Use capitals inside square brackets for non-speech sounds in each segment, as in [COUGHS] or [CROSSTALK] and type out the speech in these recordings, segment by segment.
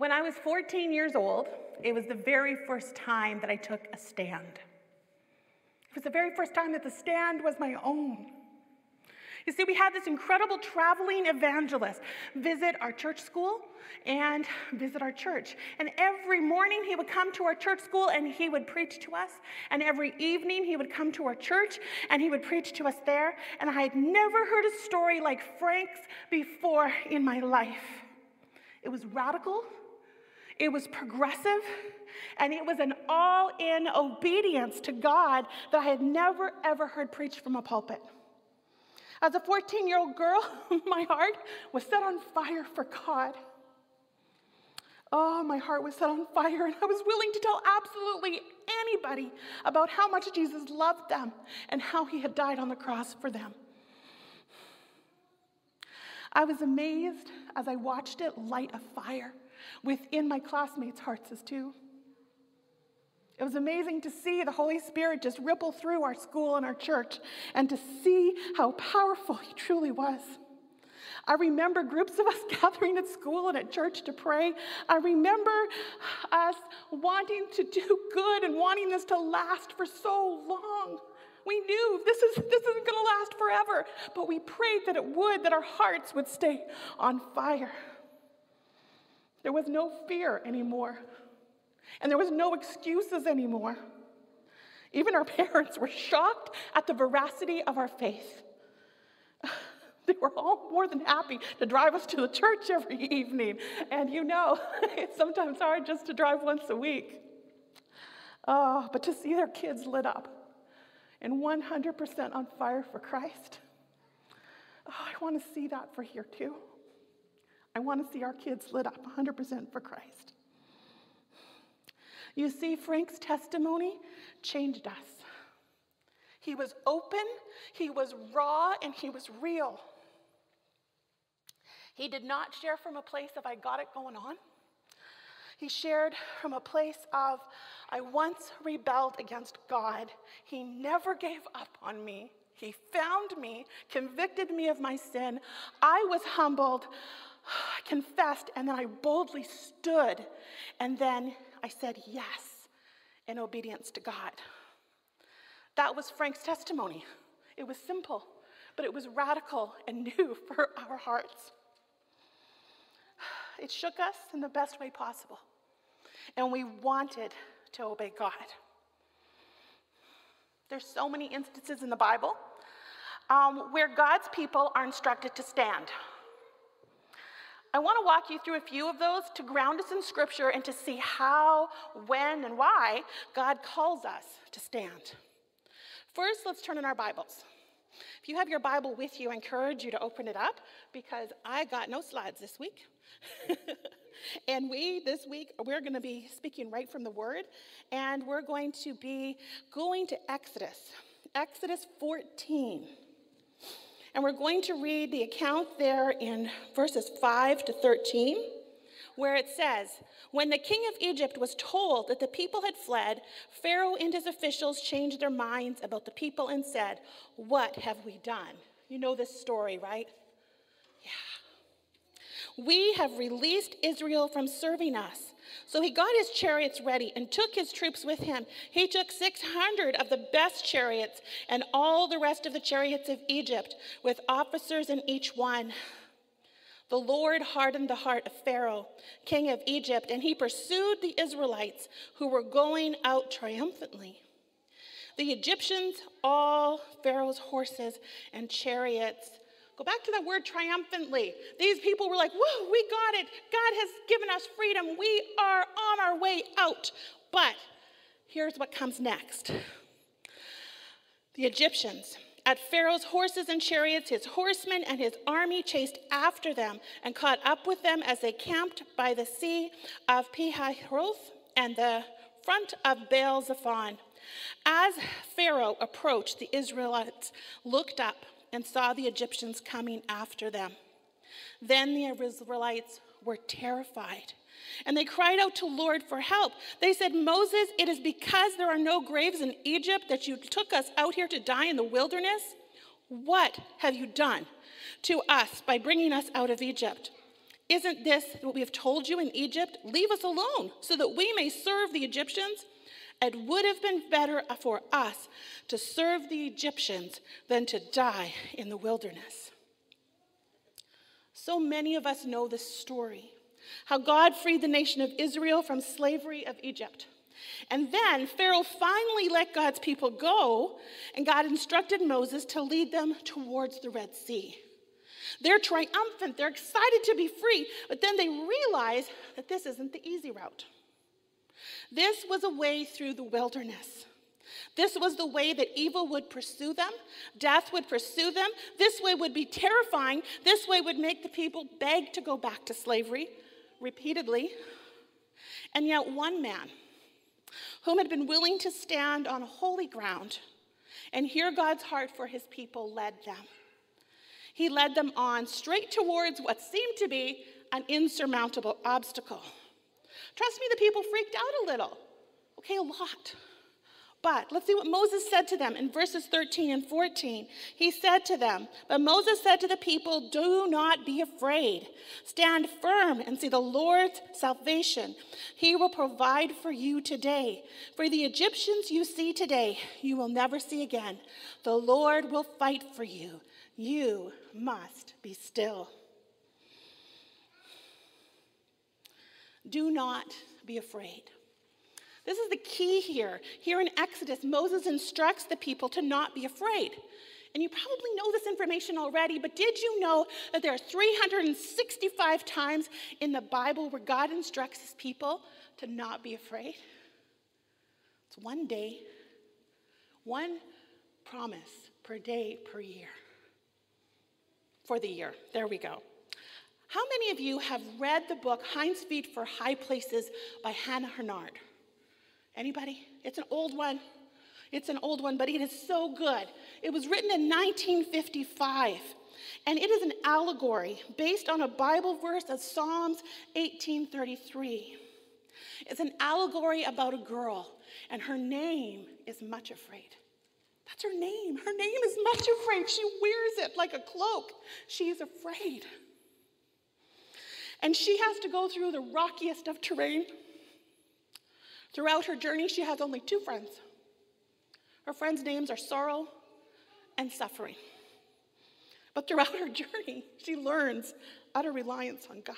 When I was 14 years old, it was the very first time that I took a stand. It was the very first time that the stand was my own. You see, we had this incredible traveling evangelist visit our church school and visit our church. And every morning he would come to our church school and he would preach to us. And every evening he would come to our church and he would preach to us there. And I had never heard a story like Frank's before in my life. It was radical, it was progressive, and it was an all in obedience to God that I had never, ever heard preached from a pulpit. As a 14 year old girl, [LAUGHS] my heart was set on fire for God. Oh, my heart was set on fire, and I was willing to tell absolutely anybody about how much Jesus loved them and how he had died on the cross for them. I was amazed as I watched it light a fire within my classmates' hearts as too. It was amazing to see the Holy Spirit just ripple through our school and our church and to see how powerful He truly was. I remember groups of us [LAUGHS] gathering at school and at church to pray. I remember us wanting to do good and wanting this to last for so long. We knew this, is, this isn't going to last forever, but we prayed that it would, that our hearts would stay on fire. There was no fear anymore. And there was no excuses anymore. Even our [LAUGHS] parents were shocked at the veracity of our faith. [SIGHS] They were all more than happy to drive us to the church every [LAUGHS] evening. And you know, [LAUGHS] it's sometimes hard just to drive once a week. Oh, but to see their kids lit up and 100% on fire for Christ, oh, I want to see that for here too. I want to see our kids lit up 100% for Christ. You see, Frank's testimony changed us. He was open, he was raw, and he was real. He did not share from a place of, I got it going on. He shared from a place of, I once rebelled against God. He never gave up on me. He found me, convicted me of my sin. I was humbled, [SIGHS] I confessed, and then I boldly stood. And then I said yes in obedience to God. That was Frank's testimony. It was simple, but it was radical and [LAUGHS] new for our hearts. [SIGHS] It shook us in the best way possible, and we wanted to obey God. There's so many instances in the Bible um, where God's people are instructed to stand. I want to walk you through a few of those to ground us in Scripture and to see how, when, and why God calls us to stand. First, let's turn in our Bibles. If you have your Bible with you, I encourage you to open it up because I got no slides this week. [LAUGHS] and we, this week, we're going to be speaking right from the Word, and we're going to be going to Exodus, Exodus 14. And we're going to read the account there in verses 5 to 13, where it says, When the king of Egypt was told that the people had fled, Pharaoh and his officials changed their minds about the people and said, What have we done? You know this story, right? Yeah. We have released Israel from serving us so he got his chariots ready and took his troops with him. He took 600 of the best chariots and all the rest of the chariots of Egypt, with officers in each one. The Lord hardened the heart of Pharaoh, king of Egypt, and he pursued the Israelites who were going out triumphantly. The Egyptians, all Pharaoh's horses and chariots, Go back to that word triumphantly. These people were like, whoa, we got it. God has given us freedom. We are on our way out. But here's what comes next the Egyptians. At Pharaoh's horses and chariots, his horsemen and his army chased after them and caught up with them as they camped by the sea of Pihahiroth and the front of Baal Zephon. As Pharaoh approached, the Israelites looked up and saw the Egyptians coming after them. Then the Israelites were terrified. And they cried out to the Lord for help. They said, Moses, it is because there are no graves in Egypt that you took us out here to die in the wilderness. What have you done to us by bringing us out of Egypt? Isn't this what we have told you in Egypt? Leave us alone so that we may serve the Egyptians. It would have been better for us to serve the Egyptians than to die in the wilderness. So many of us know this story how God freed the nation of Israel from slavery of Egypt. And then Pharaoh finally let God's people go, and God instructed Moses to lead them towards the Red Sea. They're triumphant, they're excited to be free, but then they realize that this isn't the easy route. This was a way through the wilderness. This was the way that evil would pursue them, death would pursue them. This way would be terrifying. This way would make the people beg to go back to slavery repeatedly. And yet, one man, whom had been willing to stand on holy ground and hear God's heart for his people, led them. He led them on straight towards what seemed to be an insurmountable obstacle. Trust me, the people freaked out a little. Okay, a lot. But let's see what Moses said to them in verses 13 and 14. He said to them, But Moses said to the people, Do not be afraid. Stand firm and see the Lord's salvation. He will provide for you today. For the Egyptians you see today, you will never see again. The Lord will fight for you. You must be still. Do not be afraid. This is the key here. Here in Exodus, Moses instructs the people to not be afraid. And you probably know this information already, but did you know that there are 365 times in the Bible where God instructs his people to not be afraid? It's one day, one promise per day per year. For the year. There we go. How many of you have read the book Hinds Feet for High Places by Hannah Hurnard? Anybody? It's an old one. It's an old one, but it is so good. It was written in 1955, and it is an allegory based on a Bible verse of Psalms 1833. It's an allegory about a girl, and her name is Much Afraid. That's her name. Her name is Much Afraid. She wears it like a cloak. She is afraid. And she has to go through the rockiest of terrain Throughout her journey, she has only two friends. Her friends' names are sorrow and suffering. But throughout her journey, she learns utter reliance on God.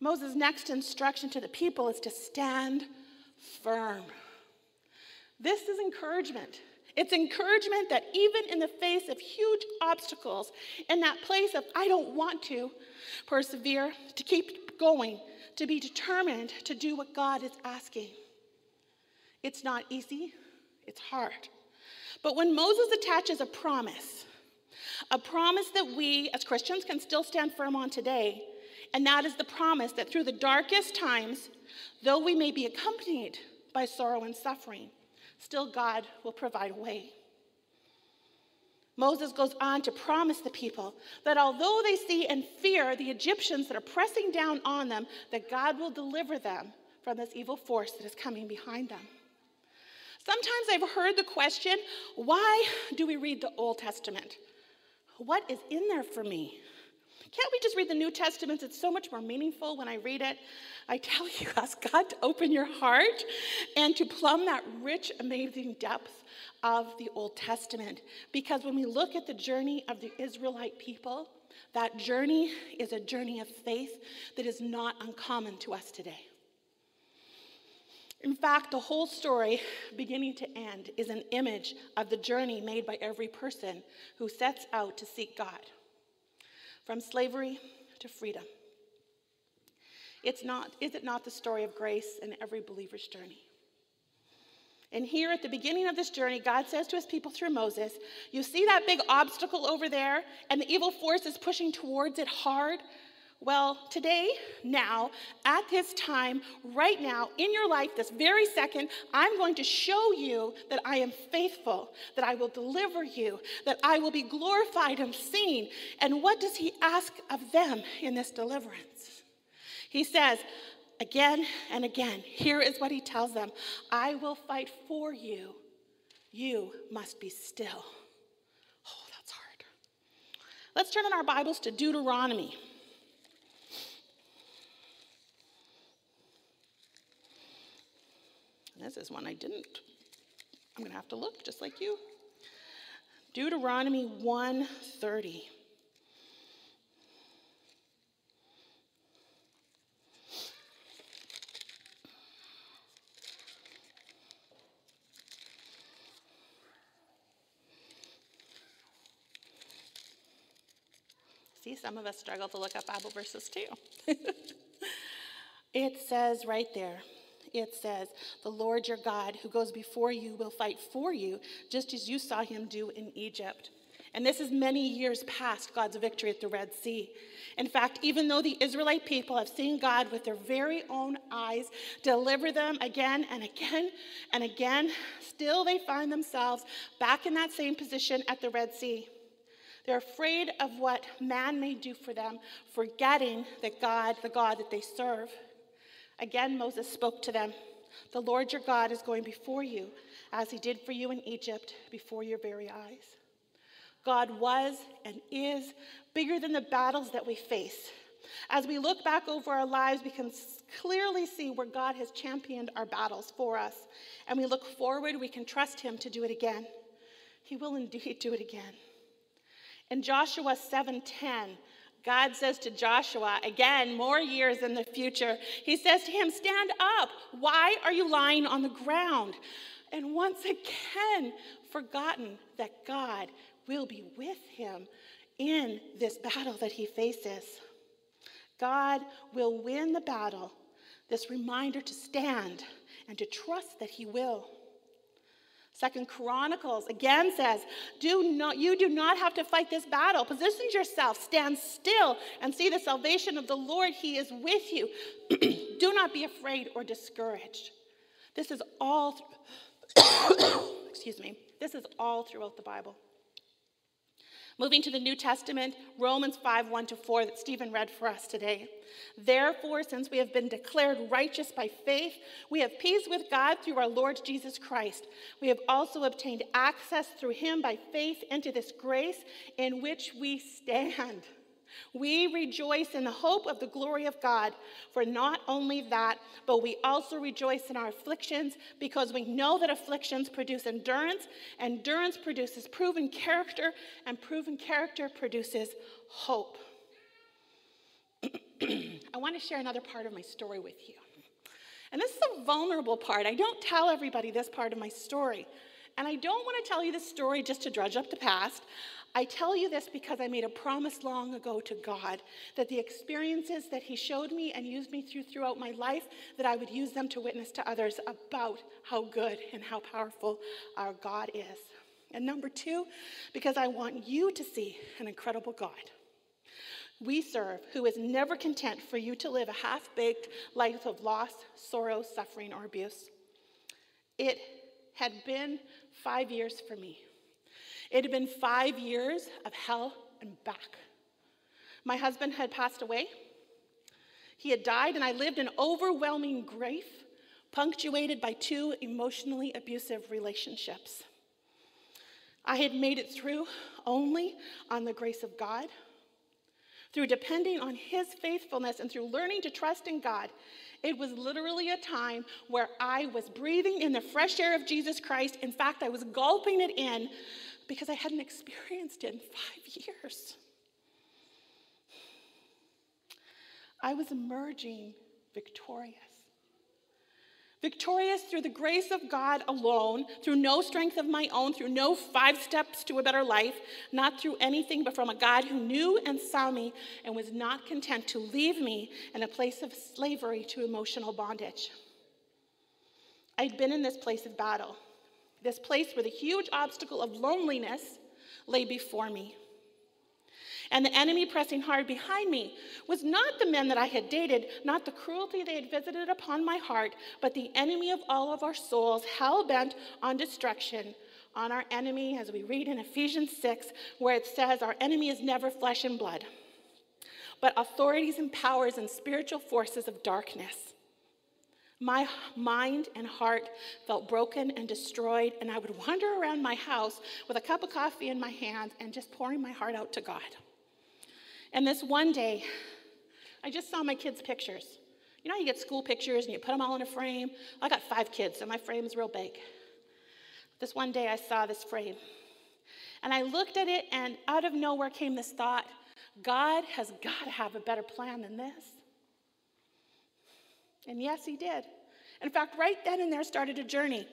Moses' next instruction to the people is to stand firm. This is encouragement. It's encouragement that even in the face of huge obstacles, in that place of I don't want to persevere, to keep going, to be determined to do what God is asking. It's not easy, it's hard. But when Moses attaches a promise, a promise that we as Christians can still stand firm on today, and that is the promise that through the darkest times, though we may be accompanied by sorrow and suffering, still God will provide a way. Moses goes on to promise the people that although they see and fear the Egyptians that are pressing down on them, that God will deliver them from this evil force that is coming behind them. Sometimes I've heard the question why do we read the Old Testament? What is in there for me? Can't we just read the New Testament? It's so much more meaningful when I read it. I tell [LAUGHS] you, ask God to open your heart and to plumb that rich, amazing depth of the Old Testament. Because when we look at the journey of the Israelite people, that journey is a journey of faith that is not uncommon to us today. In fact, the whole story, beginning to end, is an image of the journey made by every person who sets out to seek God from slavery to freedom. It's not, is it not the story of grace in every believer's journey? And here at the beginning of this journey, God says to his people through Moses, You see that big obstacle over there, and the evil force is pushing towards it hard? Well, today, now, at this time, right now, in your life, this very second, I'm going to show you that I am faithful, that I will deliver you, that I will be glorified and seen. And what does he ask of them in this deliverance? He says, again and again. Here is what he tells them I will fight for you. You must be still. Oh, that's hard. Let's turn in our Bibles to Deuteronomy. This is one I didn't. I'm going to have to look just like you. Deuteronomy 130. See, some of us struggle to look up Bible verses too. [LAUGHS] it says right there, it says, The Lord your God who goes before you will fight for you, just as you saw him do in Egypt. And this is many years past God's victory at the Red Sea. In fact, even though the Israelite people have seen God with their very own eyes deliver them again and again and again, still they find themselves back in that same position at the Red Sea. They're afraid of what man may do for them, forgetting that God, the God that they serve. Again, Moses spoke to them The Lord your God is going before you, as he did for you in Egypt, before your very eyes. God was and is bigger than the battles that we face. As we look back over our lives, we can clearly see where God has championed our battles for us. And we look forward, we can trust him to do it again. He will indeed do it again. In Joshua 7:10, God says to Joshua, again, more years in the future, he says to him, Stand up. Why are you lying on the ground? And once again, forgotten that God will be with him in this battle that he faces. God will win the battle. This reminder to stand and to trust that he will. Second Chronicles again says, do not, you do not have to fight this battle. Position yourself, stand still, and see the salvation of the Lord. He is with you. [CLEARS THROAT] do not be afraid or discouraged. This is all, [COUGHS] excuse me, this is all throughout the Bible. Moving to the New Testament, Romans 5 1 to 4, that Stephen read for us today. Therefore, since we have been declared righteous by faith, we have peace with God through our Lord Jesus Christ. We have also obtained access through him by faith into this grace in which we stand. We rejoice in the hope of the glory of God. For not only that, but we also rejoice in our afflictions because we know that afflictions produce endurance, endurance produces proven character, and proven character produces hope. [CLEARS THROAT] I want to share another part of my story with you. And this is a vulnerable part. I don't tell everybody this part of my story. And I don't want to tell you this story just to drudge up the past. I tell you this because I made a promise long ago to God that the experiences that He showed me and used me through throughout my life, that I would use them to witness to others about how good and how powerful our God is. And number two, because I want you to see an incredible God. We serve, who is never content for you to live a half baked life of loss, sorrow, suffering, or abuse. It had been five years for me. It had been five years of hell and back. My husband had passed away. He had died, and I lived in overwhelming grief, punctuated by two emotionally abusive relationships. I had made it through only on the grace of God, through depending on His faithfulness, and through learning to trust in God. It was literally a time where I was breathing in the fresh air of Jesus Christ. In fact, I was gulping it in because I hadn't experienced it in five years. I was emerging victorious. Victorious through the grace of God alone, through no strength of my own, through no five steps to a better life, not through anything but from a God who knew and saw me and was not content to leave me in a place of slavery to emotional bondage. I'd been in this place of battle this place where the huge obstacle of loneliness lay before me. And the enemy pressing hard behind me was not the men that I had dated, not the cruelty they had visited upon my heart, but the enemy of all of our souls, hell bent on destruction, on our enemy, as we read in Ephesians 6, where it says, Our enemy is never flesh and blood, but authorities and powers and spiritual forces of darkness. My mind and heart felt broken and destroyed, and I would wander around my house with a cup of coffee in my hand and just pouring my heart out to God. And this one day, I just saw my kids' pictures. You know, you get school pictures and you put them all in a frame. I got five kids, so my frame is real big. This one day I saw this frame. And I looked at it, and out of nowhere came this thought God has got to have a better plan than this. And yes, He did. In fact, right then and there started a journey,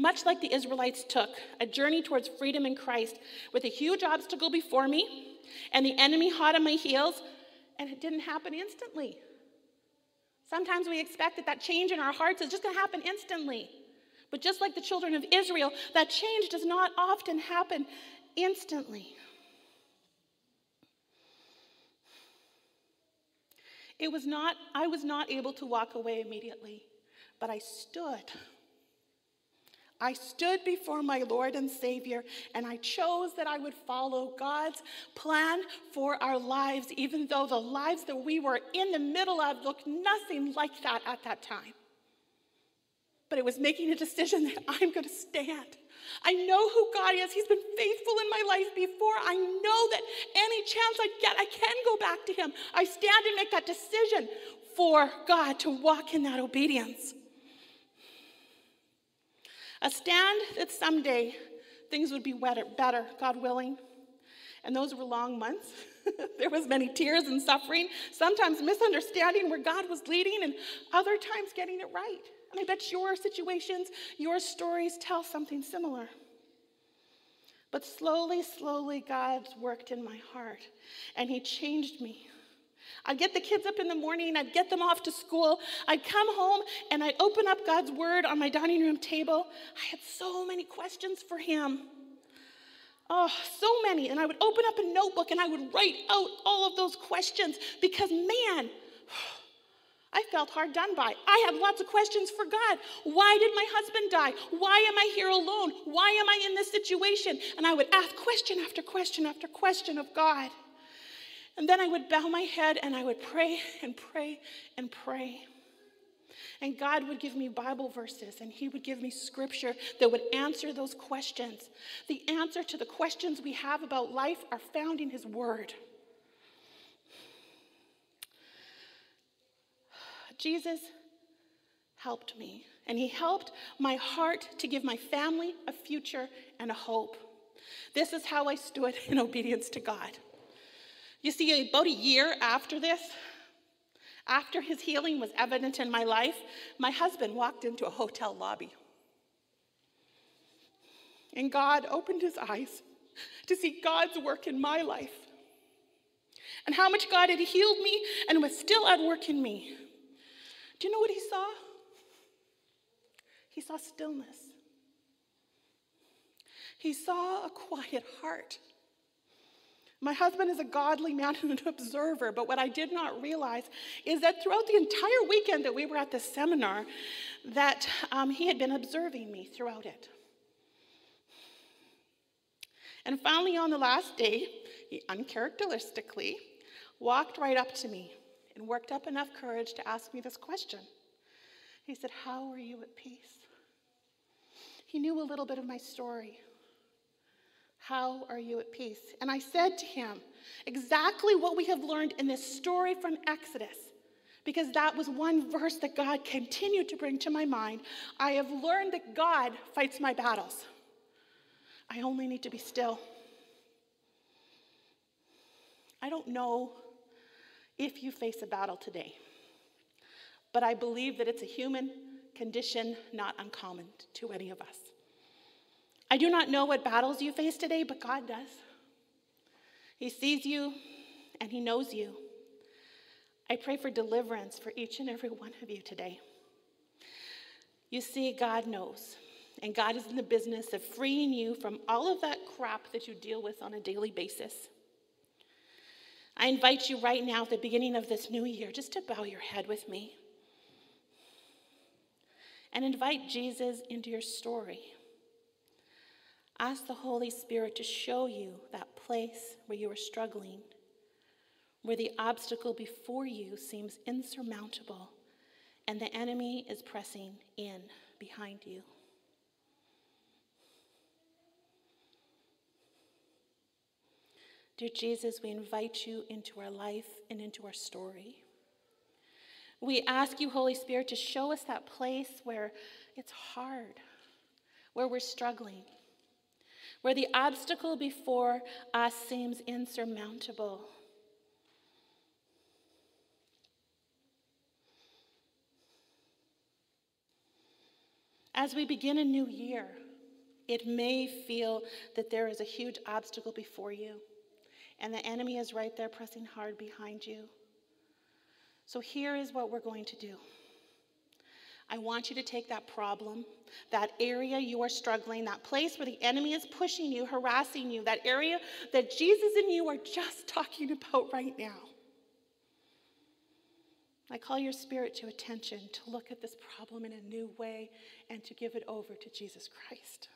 much like the Israelites took, a journey towards freedom in Christ, with a huge obstacle before me and the enemy hot on my heels, and it didn't happen instantly. Sometimes we expect that that change in our hearts is just going to happen instantly. But just like the children of Israel, that change does not often happen instantly. It was not, I was not able to walk away immediately, but I stood. I stood before my Lord and Savior, and I chose that I would follow God's plan for our lives, even though the lives that we were in the middle of looked nothing like that at that time. But it was making a decision that I'm going to stand. I know who God is. He's been faithful in my life before. I know that any chance I get, I can go back to Him. I stand and make that decision for God to walk in that obedience. A stand that someday things would be better, better, God willing. And those were long months. [LAUGHS] there was many tears and suffering, sometimes misunderstanding where God was leading, and other times getting it right. And I bet your situations, your stories tell something similar. But slowly, slowly, God's worked in my heart, and He changed me. I'd get the kids up in the morning, I'd get them off to school, I'd come home, and I'd open up God's Word on my dining room table. I had so many questions for Him. Oh, so many. And I would open up a notebook and I would write out all of those questions because, man, [SIGHS] I felt hard done by. I had lots of questions for God. Why did my husband die? Why am I here alone? Why am I in this situation? And I would ask question after question after question of God. And then I would bow my head and I would pray and pray and pray. And God would give me Bible verses and He would give me scripture that would answer those questions. The answer to the questions we have about life are found in His Word. Jesus helped me, and He helped my heart to give my family a future and a hope. This is how I stood in obedience to God. You see, about a year after this, after his healing was evident in my life, my husband walked into a hotel lobby. And God opened his eyes to see God's work in my life and how much God had healed me and was still at work in me. Do you know what he saw? He saw stillness. He saw a quiet heart. My husband is a godly man and an observer, but what I did not realize is that throughout the entire weekend that we were at this seminar, that um, he had been observing me throughout it. And finally, on the last day, he uncharacteristically walked right up to me and worked up enough courage to ask me this question. He said, How are you at peace? He knew a little bit of my story. How are you at peace? And I said to him exactly what we have learned in this story from Exodus, because that was one verse that God continued to bring to my mind. I have learned that God fights my battles. I only need to be still. I don't know if you face a battle today, but I believe that it's a human condition not uncommon to any of us. I do not know what battles you face today, but God does. He sees you and He knows you. I pray for deliverance for each and every one of you today. You see, God knows, and God is in the business of freeing you from all of that crap that you deal with on a daily basis. I invite you right now at the beginning of this new year just to bow your head with me and invite Jesus into your story. Ask the Holy Spirit to show you that place where you are struggling, where the obstacle before you seems insurmountable and the enemy is pressing in behind you. Dear Jesus, we invite you into our life and into our story. We ask you, Holy Spirit, to show us that place where it's hard, where we're struggling, where the obstacle before us seems insurmountable. As we begin a new year, it may feel that there is a huge obstacle before you, and the enemy is right there pressing hard behind you. So, here is what we're going to do. I want you to take that problem, that area you are struggling, that place where the enemy is pushing you, harassing you, that area that Jesus and you are just [LAUGHS] talking about right now. I call your spirit to attention to look at this problem in a new way and to give it over to Jesus Christ.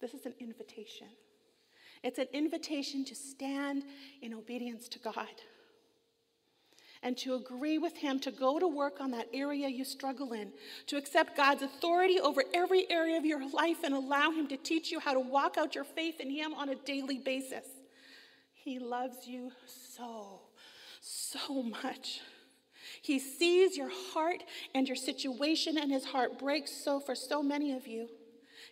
This is an invitation. It's an invitation to stand in obedience to God and to agree with Him to go to work on that area you struggle in, to accept God's authority over every area of your life and allow Him to teach you how to walk out your faith in Him on a daily basis. He loves you so, so much. He sees your heart and your situation, and His heart breaks so for so many of you.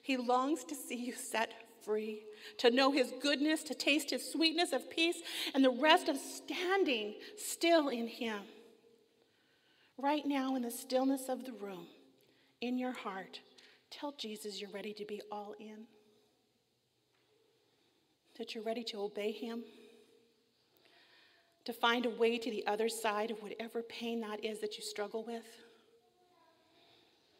He longs to see you set free, to know his goodness, to taste his sweetness of peace, and the rest of standing still in him. Right now, in the stillness of the room, in your heart, tell Jesus you're ready to be all in, that you're ready to obey him, to find a way to the other side of whatever pain that is that you struggle with.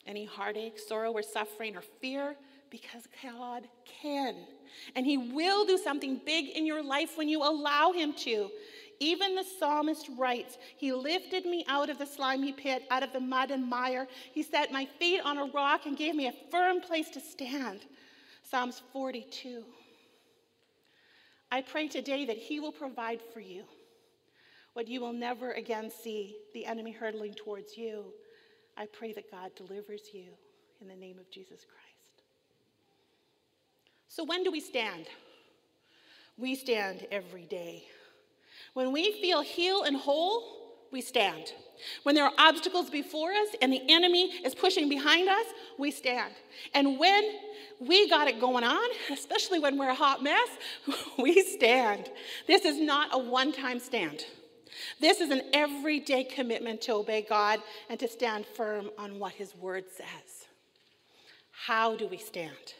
Any heartache, sorrow, or suffering, or fear because God can. And He will do something big in your life when you allow Him to. Even the psalmist writes, He lifted me out of the slimy pit, out of the mud and mire. He set my feet on a rock and gave me a firm place to stand. Psalms 42. I pray today that He will provide for you what you will never again see the enemy hurtling towards you. I pray that God delivers you in the name of Jesus Christ. So, when do we stand? We stand every day. When we feel healed and whole, we stand. When there are obstacles before us and the enemy is pushing behind us, we stand. And when we got it going on, especially when we're a hot mess, [LAUGHS] we stand. This is not a one time stand. This is an everyday commitment to obey God and to stand firm on what His word says. How do we stand?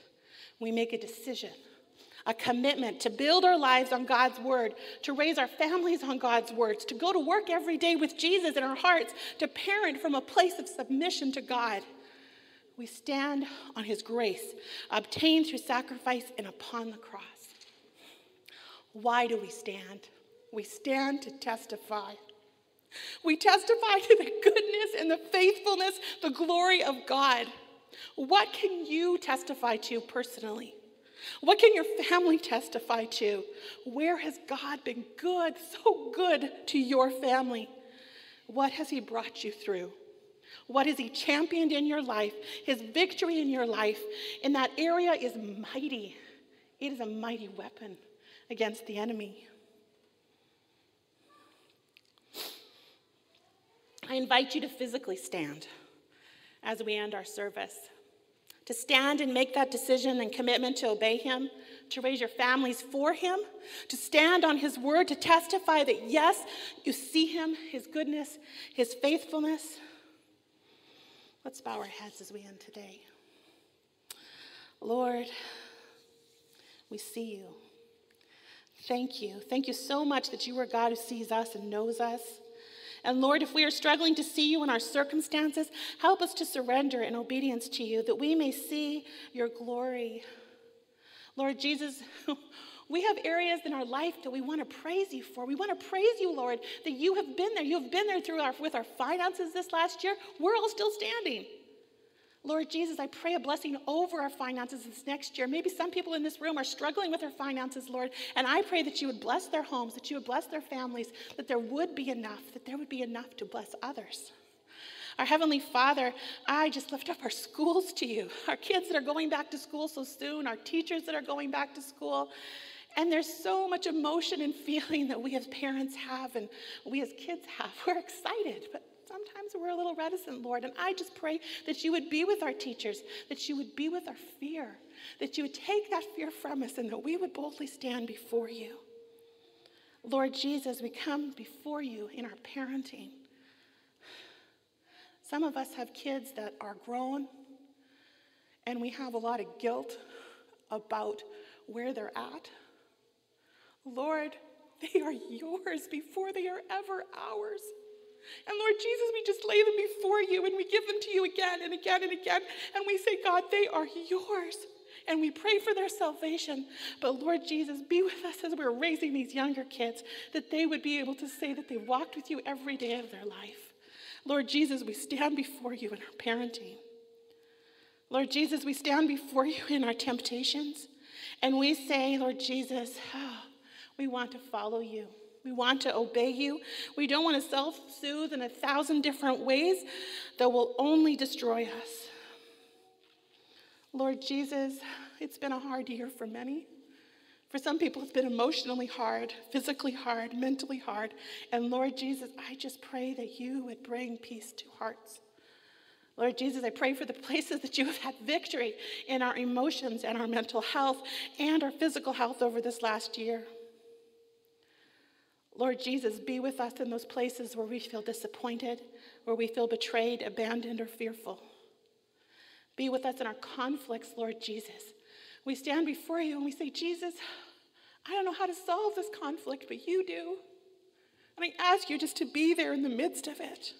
We make a decision, a commitment to build our lives on God's word, to raise our families on God's words, to go to work every day with Jesus in our hearts, to parent from a place of submission to God. We stand on his grace, obtained through sacrifice and upon the cross. Why do we stand? We stand to testify. We testify to the goodness and the faithfulness, the glory of God. What can you testify to personally? What can your family testify to? Where has God been good, so good to your family? What has He brought you through? What has He championed in your life? His victory in your life in that area is mighty. It is a mighty weapon against the enemy. I invite you to physically stand as we end our service. To stand and make that decision and commitment to obey Him, to raise your families for Him, to stand on His word, to testify that yes, you see Him, His goodness, His faithfulness. Let's bow our heads as we end today. Lord, we see you. Thank you. Thank you so much that you are God who sees us and knows us. And Lord, if we are struggling to see you in our circumstances, help us to surrender in obedience to you that we may see your glory. Lord Jesus, [LAUGHS] we have areas in our life that we want to praise you for. We want to praise you, Lord, that you have been there. You have been there through our, with our finances this last year. We're all still standing. Lord Jesus, I pray a blessing over our finances this next year. Maybe some people in this room are struggling with their finances, Lord, and I pray that you would bless their homes, that you would bless their families, that there would be enough, that there would be enough to bless others. Our Heavenly Father, I just lift up our schools to you, our kids that are going back to school so soon, our teachers that are going back to school, And there's so much emotion and [LAUGHS] feeling that we as parents have and we as kids have. We're excited, but sometimes we're a little reticent, Lord. And I just pray that you would be with our teachers, that you would be with our fear, that you would take that fear from us, and that we would boldly stand before you. Lord Jesus, we come before you in our parenting. Some of us have kids that are grown, and we have a lot of guilt about where they're at. Lord, [LAUGHS] they are yours before they are ever ours. And Lord Jesus, we just lay them before you and we give them to you again and again and again. And we say, God, they are yours. And we pray for their salvation. But Lord Jesus, be with us as we're raising these younger kids, that they would be able to say that they walked with you every day of their life. Lord Jesus, we stand before you in our parenting. Lord Jesus, we stand before you in our temptations. And we say, Lord Jesus, oh, [SIGHS] we want to follow you. We want to obey you. We don't want to self soothe in a thousand different ways that will only destroy us. Lord Jesus, it's been a hard year for many. For some people, it's been emotionally hard, physically hard, mentally hard. And Lord Jesus, I just pray that you would bring peace to hearts. Lord Jesus, I pray for the [LAUGHS] places that you have had victory in our emotions and our mental health and our physical health over this last year. Lord Jesus, be with us in those places where we feel disappointed, where we feel betrayed, abandoned, or fearful. Be with us in our conflicts, Lord Jesus. We stand before you and we say, Jesus, I don't know how to solve this conflict, but you do. And I ask you just to be there in the midst of it.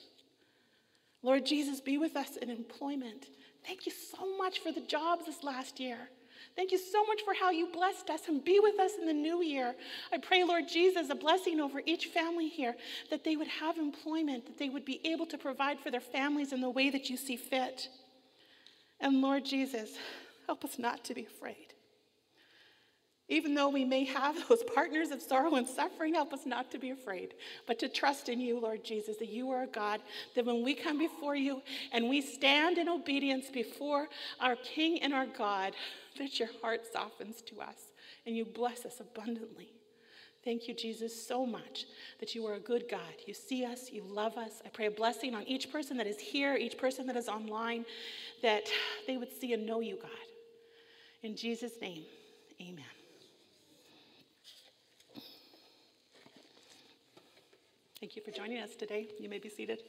Lord Jesus, be with us in employment. Thank you so much for the jobs this last year. Thank you so much for how you blessed us and be with us in the new year. I pray, Lord Jesus, a blessing over each family here, that they would have employment, that they would be able to provide for their families in the way that you see fit. And Lord Jesus, help us not to be afraid. Even though we may have those partners of sorrow and suffering, help us not to be afraid, but to trust in you, Lord Jesus, that you are a God, that when we come before you and we stand in obedience before our King and our God, that your heart softens to us and you bless us abundantly. Thank you, Jesus, so much that you are a good God. You see us, you love us. I pray a blessing on each person that is here, each person that is online, that they would see and know you, God. In Jesus' name, amen. Thank you for joining us today. You may be seated.